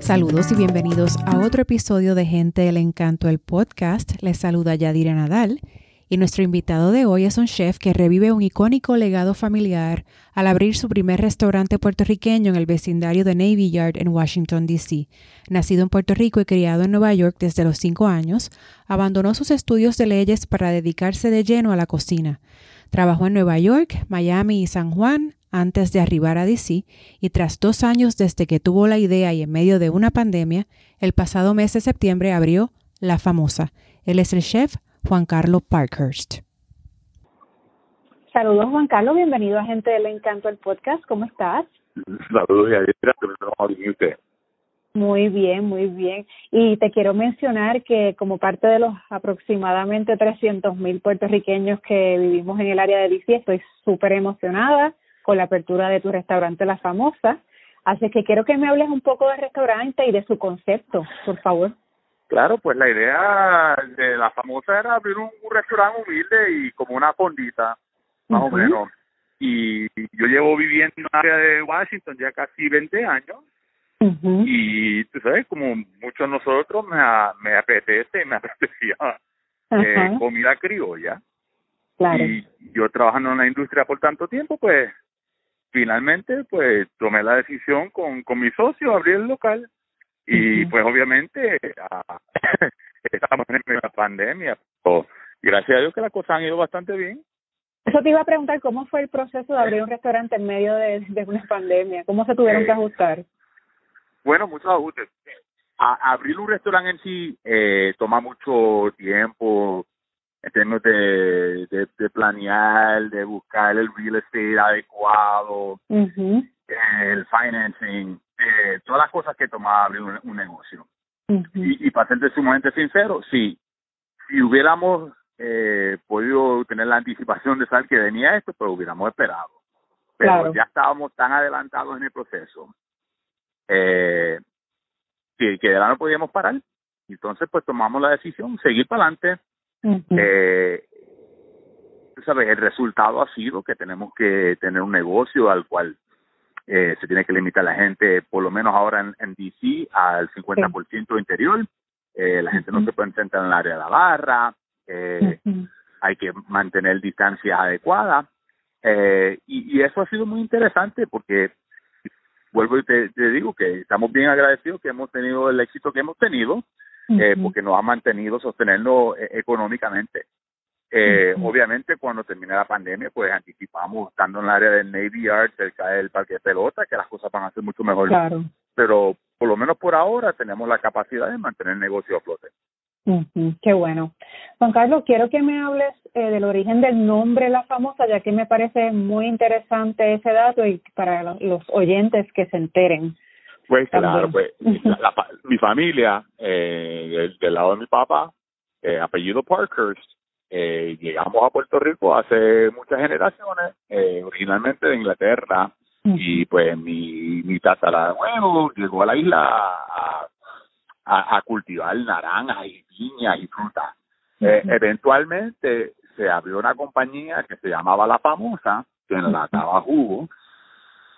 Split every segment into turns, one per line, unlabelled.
Saludos y bienvenidos a otro episodio de Gente del Encanto, el podcast. Les saluda Yadira Nadal y nuestro invitado de hoy es un chef que revive un icónico legado familiar al abrir su primer restaurante puertorriqueño en el vecindario de Navy Yard en Washington, D.C. Nacido en Puerto Rico y criado en Nueva York desde los cinco años, abandonó sus estudios de leyes para dedicarse de lleno a la cocina. Trabajó en Nueva York, Miami y San Juan antes de arribar a DC y tras dos años desde que tuvo la idea y en medio de una pandemia, el pasado mes de septiembre abrió La Famosa. Él es el chef Juan Carlos Parkhurst.
Saludos Juan Carlos, bienvenido a Gente del Encanto el podcast, ¿cómo estás?
Saludos y usted.
Muy bien, muy bien. Y te quiero mencionar que como parte de los aproximadamente 300 mil puertorriqueños que vivimos en el área de DC, estoy súper emocionada con la apertura de tu restaurante La Famosa. Así que quiero que me hables un poco del restaurante y de su concepto, por favor.
Claro, pues la idea de La Famosa era abrir un, restaurante humilde y como una fondita, más o menos. Y yo llevo viviendo en el área de Washington ya casi 20 años. Y tú sabes, como muchos de nosotros, me, me apetece, me apetecía eh, comida criolla. Claro. Y yo trabajando en la industria por tanto tiempo, pues finalmente pues tomé la decisión con, con mi socio abrir el local y pues obviamente estamos en la pandemia pero gracias a Dios que las cosas han ido bastante bien.
Eso te iba a preguntar cómo fue el proceso de abrir un restaurante en medio de, de una pandemia cómo se tuvieron que eh, ajustar
bueno muchos ajustes. A, abrir un restaurante en sí eh, toma mucho tiempo en términos de, de, planear, de buscar el real estate adecuado, el financing, eh, todas las cosas que tomaba abrir un, negocio. y, y, para ser sumamente sincero, sí, si hubiéramos eh, podido tener la anticipación de saber que venía esto, pues hubiéramos esperado. Pero ya estábamos tan adelantados en el proceso eh, que, que ya no podíamos parar. Entonces, pues tomamos la decisión, seguir para adelante, eh, sabes, el resultado ha sido que tenemos que tener un negocio al cual eh, se tiene que limitar la gente, por lo menos ahora en, en DC, al 50% interior. Eh, la gente no se puede sentar en el área de la barra. Eh, Hay que mantener distancia adecuada. Eh, y, y eso ha sido muy interesante porque vuelvo y te, te, digo que estamos bien agradecidos que hemos tenido el éxito que hemos tenido eh, porque nos ha mantenido sostenerlo eh, Obviamente, cuando termine la pandemia, pues anticipamos, estando en el área del Navy Yard, cerca del parque de pelota, que las cosas van a ser mucho mejor.
Claro.
Pero por lo menos por ahora tenemos la capacidad de mantener el negocio a flote.
qué bueno. Juan Carlos, quiero que me hables eh, del origen del nombre La Famosa, ya que me parece muy interesante ese dato y para los oyentes que se enteren.
Pues claro, pues mi familia, eh, del, lado de mi papá, eh, apellido Parkhurst, eh, llegamos a Puerto Rico hace muchas generaciones, eh, originalmente de Inglaterra, y pues mi, mi tatarabuelo llegó a la isla a, a, cultivar naranjas y piñas y frutas. Eh, eventualmente se abrió una compañía que se llamaba La Famosa, que enlataba jugo,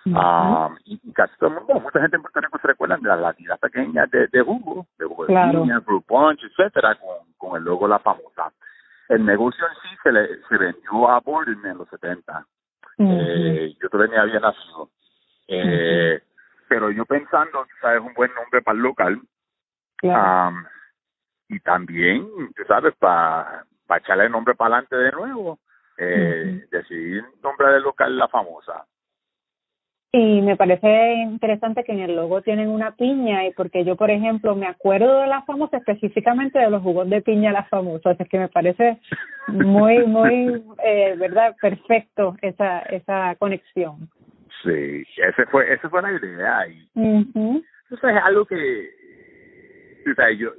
Uh, y, casi todo el mundo, mucha gente en Puerto Rico se recuerdan de las latinas pequeñas de, de jugo, de jugo de piña, fruit punch, etcétera, con, con el logo La Famosa. El negocio en sí se, le, se vendió a Borden en los 70. eh, yo todavía había nacido. Eh, Pero yo pensando, sabes, un buen nombre para el local. Um, y también, tú sabes, para pa echarle el nombre para adelante de nuevo, eh, decidir nombre del local La Famosa.
Y me parece interesante que en el logo tienen una piña y porque yo, por ejemplo, me acuerdo de la famosa específicamente de los jugos de piña la famosa, es que me parece muy, muy, eh, verdad, perfecto esa esa conexión.
Sí, ese fue esa fue la idea y eso es algo que, o sea, yo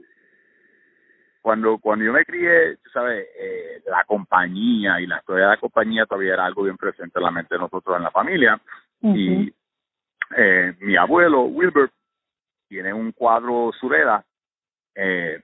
cuando cuando yo me crié, tú sabes, eh, la compañía y la historia de la compañía todavía era algo bien presente en la mente de nosotros en la familia y eh, mi abuelo Wilbur tiene un cuadro Sureda, eh,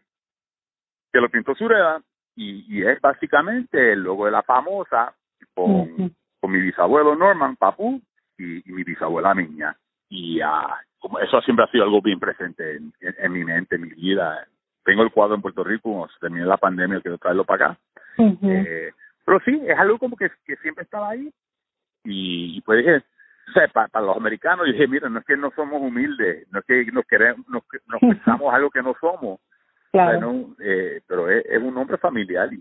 que lo pintó Sureda, y, y es básicamente el logo de la famosa con, con mi bisabuelo Norman, Papu, y, mi bisabuela Niña. Y uh, como eso siempre ha sido algo bien presente en, en, mi mente, en mi vida. Tengo el cuadro en Puerto Rico, se terminó la pandemia, quiero traerlo para acá. eh, pero sí, es algo como que, que siempre estaba ahí. Y, pues dije, o sea, para, los americanos, dije, mira, no es que no somos humildes, no es que nos queremos, nos, nos pensamos algo que no somos, claro. eh, pero es, es, un nombre familiar y,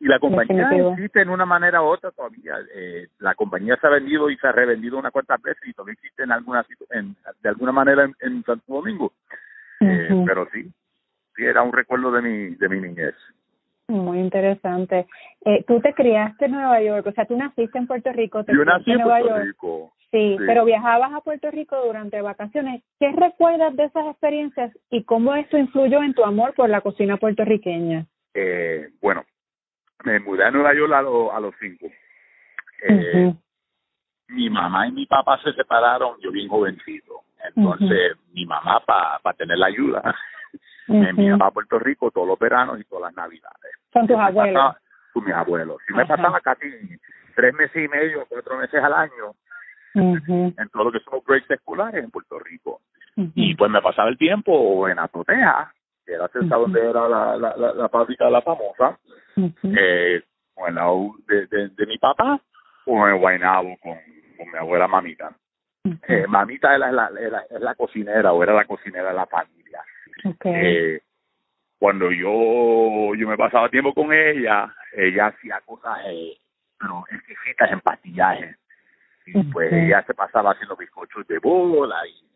y la compañía existe en una manera u otra todavía. Eh, la compañía se ha vendido y se ha revendido una cuantas veces y todavía existe en alguna en, de alguna manera en, Santo Domingo. eh, pero sí, sí era un recuerdo de mi de mi niñez.
Muy interesante. Eh, tú te criaste en Nueva York, o sea, tú naciste en Puerto Rico. Te
Yo nací en
Nueva
Puerto
York.
Rico.
Sí, pero viajabas a Puerto Rico durante vacaciones. ¿Qué recuerdas de esas experiencias y cómo eso influyó en tu amor por la cocina puertorriqueña?
Eh, bueno, me mudé a Nueva York a, a los cinco. Eh, Mi mamá y mi papá se separaron, yo bien jovencito. Entonces, mi mamá, para pa tener la ayuda, me enviaba a Puerto Rico todos los veranos y todas las navidades.
¿Con tus abuelos?
con mis abuelos. Si me pasaba casi tres meses y medio, cuatro meses al año, en todo lo que son los breaks escolares en Puerto Rico. Y pues me pasaba el tiempo en Atoteja, que era cerca donde era la, la, la, la fábrica de la famosa, eh, o en la de, de, de, mi papá, o en Guaynabo con, con mi abuela mamita. Eh, mamita es la, la, la, es la cocinera o era la cocinera de la familia. Eh, cuando yo yo me pasaba tiempo con ella, ella hacía cosas, eh, pero exquisitas en pastillaje. Y pues ella se pasaba haciendo bizcochos de bola y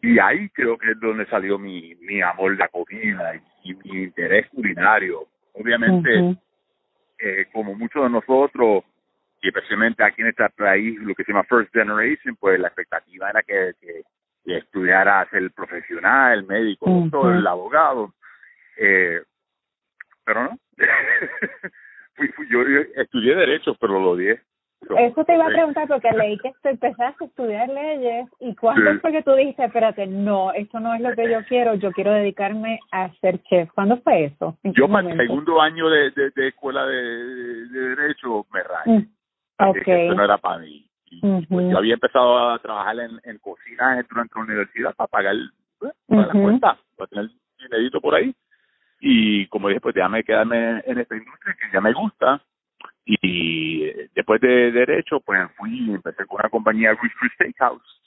y ahí creo que es donde salió mi, mi amor de la comida y, mi interés culinario. Obviamente, eh, como muchos de nosotros, y especialmente aquí en este país, lo que se llama First Generation, pues la expectativa era que, que, estudiara a ser profesional, el médico, doctor, el abogado. Eh, pero no. fui, fui, yo estudié Derecho, pero lo odié.
Eso te iba a preguntar porque leí que empezaste a estudiar leyes y cuándo fue que tú dijiste, espérate, no, esto no es lo que yo quiero, yo quiero dedicarme a ser chef. ¿Cuándo fue eso?
Yo para el segundo año de, de, de escuela de, de, derecho me rayé.
Mm, okay.
Eso no era para mí. Y, pues yo había empezado a trabajar en, en cocina durante la universidad para pagar pues, para la cuenta, para tener dinerito por ahí. Y como dije, pues déjame quedarme en esta industria que ya me gusta y después de derecho pues fui y empecé con una compañía Steakhouse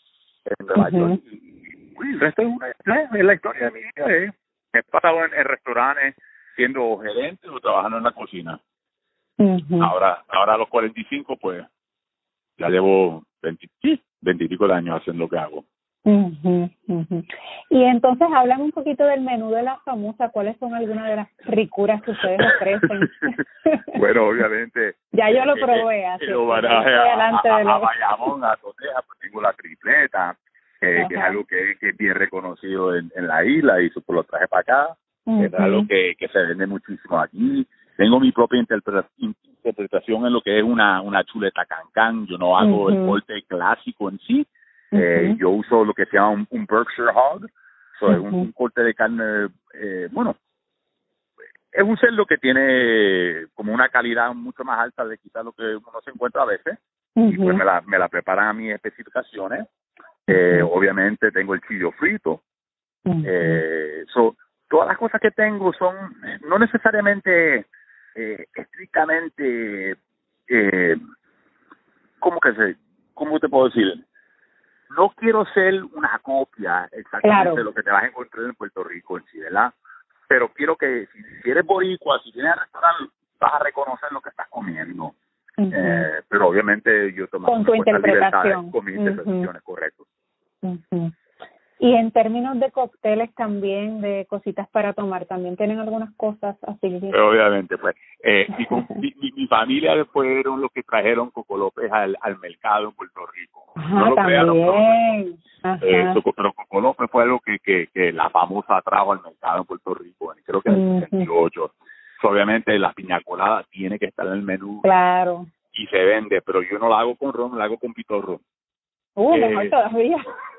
en Nueva York. Y el resto es, una, es la historia de mi vida eh. he pasado en, restaurantes siendo gerente o trabajando en la cocina. Ahora ahora a los 45 pues ya llevo 20, 20 y pico de años haciendo lo que hago
y entonces hablan un poquito del menú de la famosa, ¿cuáles son algunas de las ricuras que ustedes ofrecen?
bueno, obviamente.
ya yo lo probé, así
que delante a, de a, Bayamón, a Toteja, pues tengo la tripleta, eh, que es algo que, que, es bien reconocido en, en la isla y eso pues lo traje para acá. Es algo que, que se vende muchísimo aquí. Tengo mi propia interpretación en lo que es una, una chuleta cancán. Yo no hago el corte clásico en sí, eh, yo uso lo que se llama un, Berkshire Hog, so es un, corte de carne, eh, bueno, es un cerdo que tiene como una calidad mucho más alta de quizás lo que uno se encuentra a veces, y pues me la, me la preparan a mis especificaciones. Eh, obviamente tengo el chillo frito. eh, so, todas las cosas que tengo son no necesariamente eh, estrictamente, eh, ¿cómo que se, cómo te puedo decir? No quiero ser una copia exactamente de lo que te vas a encontrar en Puerto Rico en sí, ¿verdad? Pero quiero que si, eres boricua, si tienes restaurante, vas a reconocer lo que estás comiendo. eh, pero obviamente yo tomo
con tu interpretación.
Con mis interpretaciones, correcto.
Y en términos de cócteles también, de cositas para tomar, también tienen algunas cosas así.
Obviamente, pues. Eh, mi, mi, mi, familia fueron los que trajeron Coco López al, al mercado en Puerto Rico.
Ajá, no lo también.
Eh, pero Coco López fue algo que, que, que la famosa trajo al mercado en Puerto Rico, creo que en el 68. obviamente la piña colada tiene que estar en el menú.
Claro.
Y se vende, pero yo no la hago con ron, la hago con pitorro.
Uh, mejor todavía.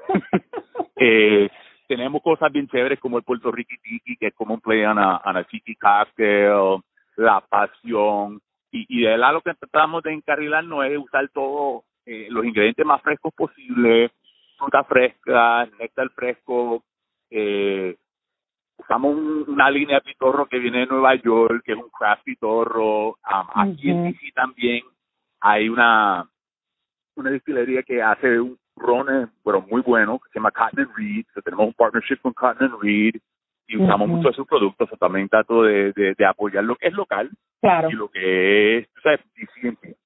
eh, tenemos cosas bien chéveres como el Puerto Rico Tiki, que es como un play on a, on a tiki cocktail, la pasión, y, y de verdad lo que tratamos de encarrilarnos es usar todos eh, los ingredientes más frescos posibles, fruta fresca, néctar fresco, eh, usamos una línea de pitorro que viene de Nueva York, que es un craft pitorro, um, aquí en DC también hay una una destilería que hace un ron pero muy bueno que se llama Cotton and Reed tenemos un partnership con Cotton and Reed y usamos mucho de sus productos o también trato de, de, apoyar lo que es local
claro.
y lo que es ¿sabes? eficiente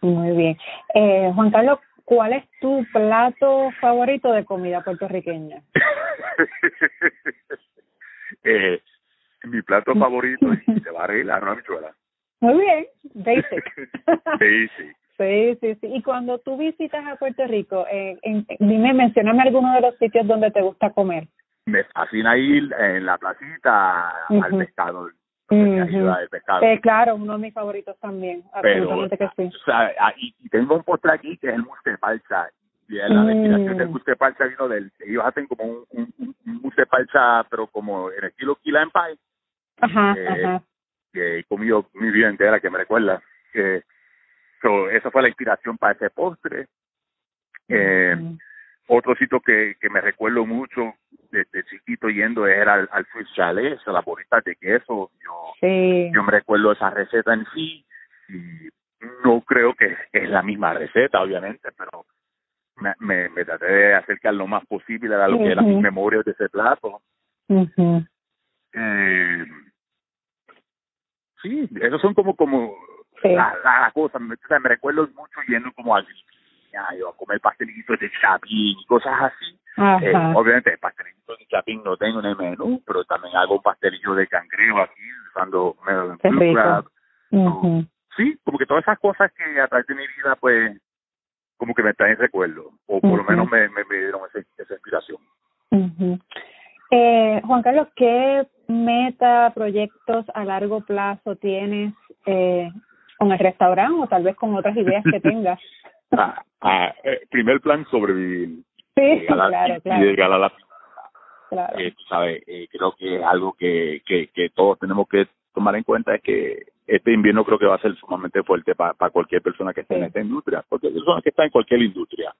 muy bien eh, Juan Carlos ¿cuál es tu plato favorito de comida puertorriqueña?
eh, mi plato favorito y se va a arreglar una bichuela.
Muy bien, basic.
basic.
Sí, sí, sí. Y cuando tú visitas a Puerto Rico, eh, en, dime, mencioname alguno de los sitios donde te gusta comer.
Me fascina ir en la placita al pescado. pescado.
Eh, claro, uno de mis favoritos también. Absolutamente que sí.
O sea, ah, y, tengo un postre aquí que es el mousse palcha. Y la mm. destinación del mousse palcha vino del. Ellos hacen como un, un, un, palcha, pero como en estilo Key Lime Pie.
Ajá, eh, ajá.
Que he comido muy bien entera, que me recuerda. que So, esa fue la inspiración para ese postre. Eh, Otro sitio que, que me recuerdo mucho desde chiquito yendo era al, al Swiss Chalet, las bolitas de queso. Yo, yo me recuerdo esa receta en sí y no creo que es la misma receta, obviamente, pero me, me, me traté de acercar lo más posible a lo que eran mis memorias de ese plato. eh, sí, esos son como como la, la, cosa, me, me recuerdo mucho yendo como a a comer pastelitos de chapín y cosas así. Eh, obviamente pastelitos de chapín no tengo en el menú, pero también hago pastelillo de cangrejo aquí usando Sí, como que todas esas cosas que a través de mi vida pues como que me traen recuerdo o por lo menos me, me, dieron ese, esa inspiración.
eh, Juan Carlos, ¿qué meta, proyectos a largo plazo tienes eh, con el restaurante o tal vez con otras ideas que tengas.
Eh, primer plan, sobrevivir.
Sí, claro, claro.
Y llegar a la claro. Eh, sabes, eh, creo que es algo que, que, que todos tenemos que tomar en cuenta es que este invierno creo que va a ser sumamente fuerte para cualquier persona que esté en esta industria, porque persona que está en cualquier industria.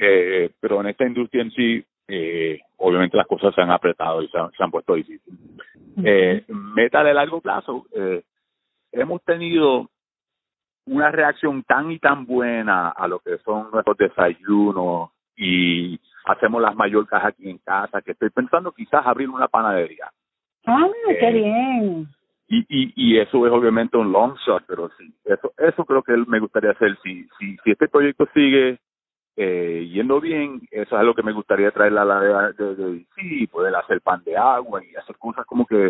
eh, pero en esta industria en sí, eh, obviamente las cosas se han apretado y se han, se han puesto difíciles. eh, meta de largo plazo, hemos tenido una reacción tan y tan buena a lo que son nuestros desayunos y hacemos las mallorcas aquí en casa que estoy pensando quizás abrir una panadería.
Ah, qué bien.
Y, y, y eso es obviamente un long shot, pero sí, eso eso creo que me gustaría hacer. Si, si, si este proyecto sigue eh, yendo bien, eso es algo que me gustaría traer a la de, de, de, sí, poder hacer pan de agua y hacer cosas como que,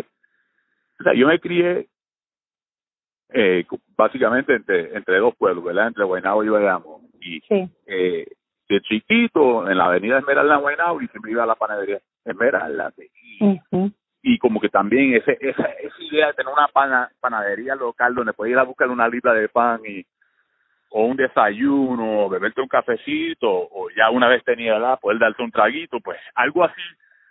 o sea, yo me crié eh, básicamente entre, entre dos pueblos, ¿verdad? Entre Guaynabo y Bayamo. Y eh, de chiquito, en la avenida Esmeralda Guaynabo, y siempre iba a la panadería Esmeralda. Y, y como que también ese, esa, esa idea de tener una pana, panadería local donde puedes ir a buscar una libra de pan y o un desayuno, o beberte un cafecito, o ya una vez tenía la poder darte un traguito, pues algo así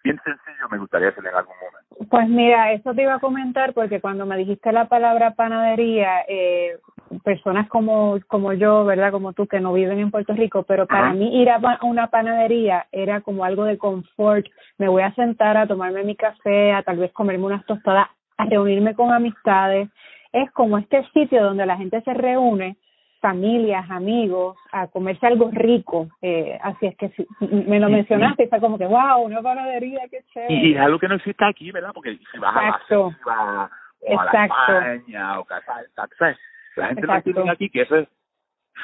bien sencillo me gustaría hacer en algún momento.
Pues mira, eso te iba a comentar porque cuando me dijiste la palabra panadería, eh, personas como como yo, ¿verdad? Como tú que no viven en Puerto Rico, pero para mí ir a una panadería era como algo de confort. Me voy a sentar a tomarme mi café, a tal vez comerme unas tostadas, a reunirme con amistades. Es como este sitio donde la gente se reúne familias, amigos, a comerse algo rico. Eh, así es que si, me lo mencionaste y fue como que, wow, una panadería, qué chévere.
Y es algo que no existe aquí, ¿verdad? Porque si vas
Exacto.
a la o a la España o casa, la gente no tiene aquí que eso es,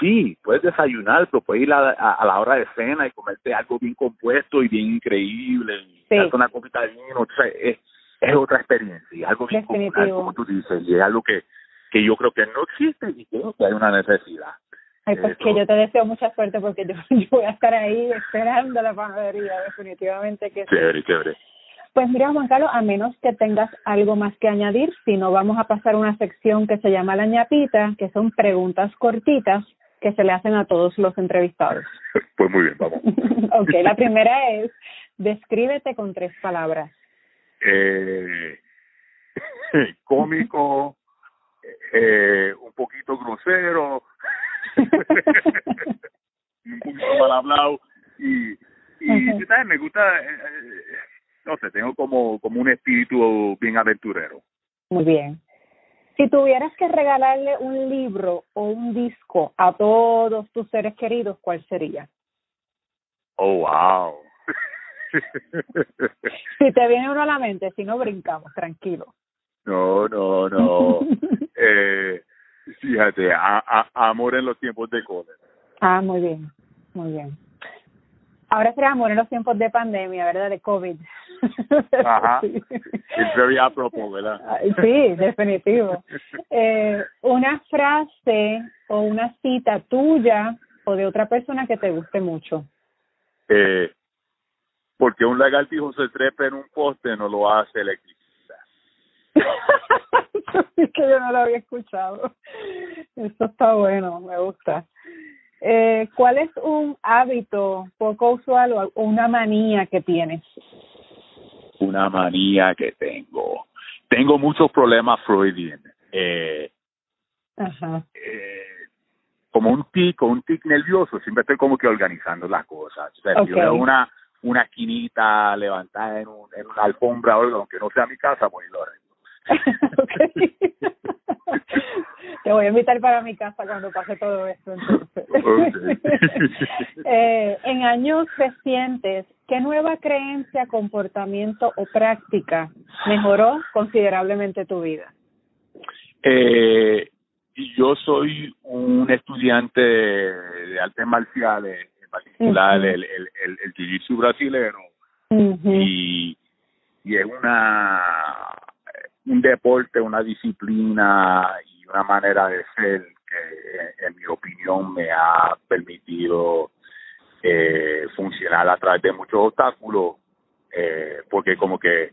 sí, puedes desayunar, pero puedes ir a, a, la hora de cena y comerte algo bien compuesto y bien increíble, y sí. una copita de vino, o sea, es, es otra experiencia, algo bien como tú dices, y es algo que que yo creo que no existe y creo que hay una necesidad.
Ay, pues que yo te deseo mucha suerte porque yo, voy a estar ahí esperando la panadería, definitivamente que
Chévere, chévere.
Pues mira, Juan Carlos, a menos que tengas algo más que añadir, si no vamos a pasar a una sección que se llama la ñapita, que son preguntas cortitas que se le hacen a todos los entrevistados.
Pues muy bien, vamos.
ok, la primera es, descríbete con tres palabras.
Eh, cómico, eh, un poquito grosero, un poquito mal hablado y, y ¿sabes? me gusta, eh, eh, no sé, tengo como, como un espíritu bien aventurero.
Muy bien. Si tuvieras que regalarle un libro o un disco a todos tus seres queridos, ¿cuál sería?
Oh, wow.
si te viene uno a la mente, si no brincamos, tranquilo.
No, no, no. eh, fíjate, a, amor en los tiempos de cólera.
Ah, muy bien, muy bien. Ahora será amor en los tiempos de pandemia, ¿verdad? De COVID.
Ajá. Es very apropos, ¿verdad?
Sí, definitivo. Eh, una frase o una cita tuya o de otra persona que te guste mucho.
Eh, porque un lagartijo se trepa en un poste no lo hace electricista.
es que yo no lo había escuchado. Eso está bueno, me gusta. Eh, ¿Cuál es un hábito poco usual o una manía que tienes?
Una manía que tengo. Tengo muchos problemas freudianos. Eh,
Ajá.
Eh, como un tic, un tic nervioso, siempre estoy como que organizando las cosas. O sea, si veo una, una esquinita levantada en, un, en una alfombra o algo, aunque no sea mi casa, pues lo
Te voy a invitar para mi casa cuando pase todo esto. Entonces. eh, en años recientes, ¿qué nueva creencia, comportamiento o práctica mejoró considerablemente tu vida?
Eh, yo soy un estudiante de artes marciales, en particular el, el, el, el jiu-jitsu brasilero, y, y es una un deporte, una disciplina y una manera de ser que, en mi opinión, me ha permitido eh, funcionar a través de muchos obstáculos, eh, porque como que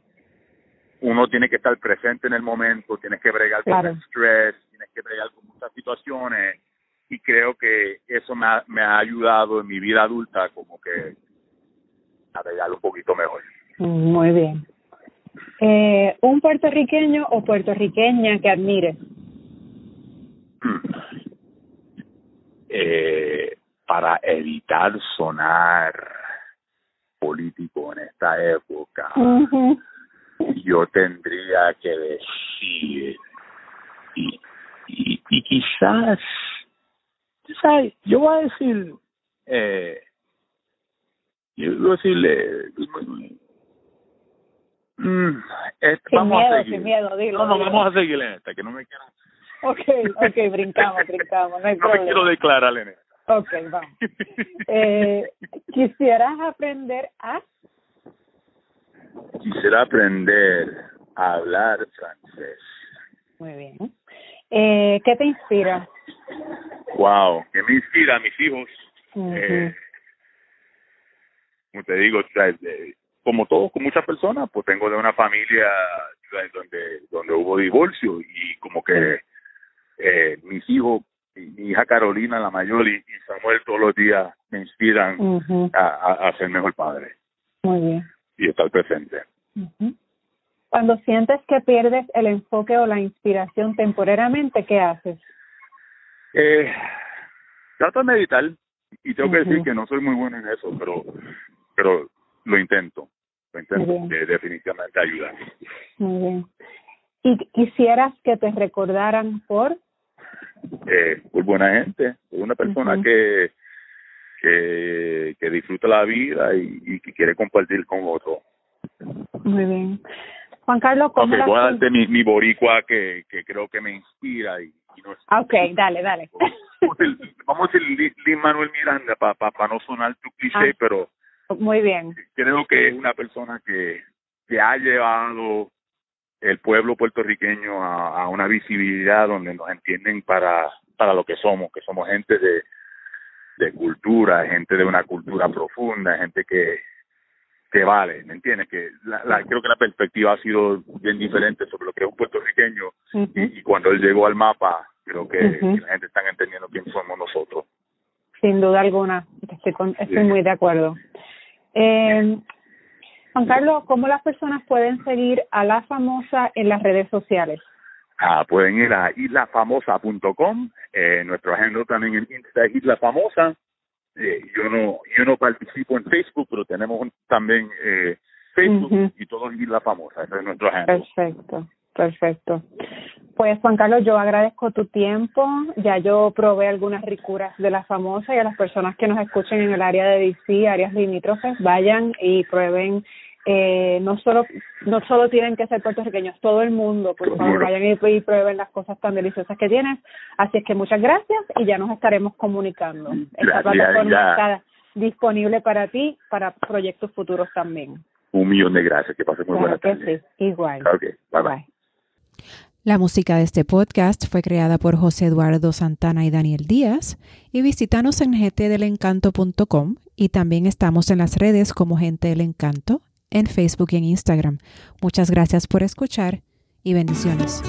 uno tiene que estar presente en el momento, tienes que bregar con el estrés, tienes que bregar con muchas situaciones y creo que eso me ha, me ha ayudado en mi vida adulta como que a bregar un poquito mejor.
Muy bien. Eh, ¿Un puertorriqueño o puertorriqueña que admire?
Eh, para evitar sonar político en esta época, yo tendría que decir, y, y, y quizás, ¿sabes? Yo voy a decir, eh, yo voy a decirle, Mm,
sin vamos miedo, a seguir. sin miedo, dilo.
No, no, vamos a seguir en esta, que no me quiero.
Ok, ok, brincamos, brincamos, no hay
no
me
quiero declarar en esta.
Ok, vamos. Eh, ¿Quisieras aprender a?
Quisiera aprender a hablar francés.
Muy bien. Eh, ¿Qué te inspira?
Wow, ¿qué me inspira a mis hijos? eh, como te digo, como todos, con muchas personas, pues tengo de una familia donde donde hubo divorcio y como que eh, mis hijos, mi hija Carolina, la mayor, y, Samuel todos los días me inspiran a, a, ser mejor padre.
Muy bien.
Y estar presente.
Cuando sientes que pierdes el enfoque o la inspiración temporariamente, ¿qué haces?
Eh, trato de meditar y tengo que decir que no soy muy bueno en eso, pero pero lo intento que definitivamente ayuda.
Muy bien. ¿Y quisieras que te recordaran por?
Eh, por buena gente, por una persona que, que que disfruta la vida y, que quiere compartir con otro.
Muy bien. Juan Carlos, ¿cómo
okay, voy a darte mi, mi boricua que, que creo que me inspira y, no es...
Ok, dale, dale.
Vamos a decir Lin Manuel Miranda para pa, no sonar tu cliché, ah. pero
muy bien.
Creo que es una persona que, que ha llevado el pueblo puertorriqueño a, a una visibilidad donde nos entienden para, para lo que somos, que somos gente de, de cultura, gente de una cultura profunda, gente que, que vale, ¿me entiendes? Que la, la, creo que la perspectiva ha sido bien diferente sobre lo que es un puertorriqueño y, cuando él llegó al mapa Creo que la gente está entendiendo quién somos nosotros.
Sin duda alguna, estoy, estoy muy de acuerdo. Eh, Juan Carlos, ¿cómo las personas pueden seguir a La Famosa en las redes sociales?
Ah, pueden ir a islafamosa.com, eh, nuestro agente también en Insta es Isla Famosa. Eh, yo no yo no participo en Facebook, pero tenemos también eh, Facebook y todo es Isla Famosa, ese es nuestro agente.
Perfecto, perfecto. Pues Juan Carlos, yo agradezco tu tiempo. Ya yo probé algunas ricuras de la famosa y a las personas que nos escuchen en el área de DC, áreas limítrofes, vayan y prueben eh, no solo no solo tienen que ser puertorriqueños, todo el mundo, por favor, vayan y, prueben las cosas tan deliciosas que tienes. Así es que muchas gracias y ya nos estaremos comunicando. Esta plataforma está disponible para ti, para proyectos futuros también.
Un millón de gracias, que pasen muy
tardes. Sí, igual.
bye. bye.
La música de este podcast fue creada por José Eduardo Santana y Daniel Díaz y visítanos en gentedelencanto.com y también estamos en las redes como Gente del Encanto en Facebook y en Instagram. Muchas gracias por escuchar y bendiciones.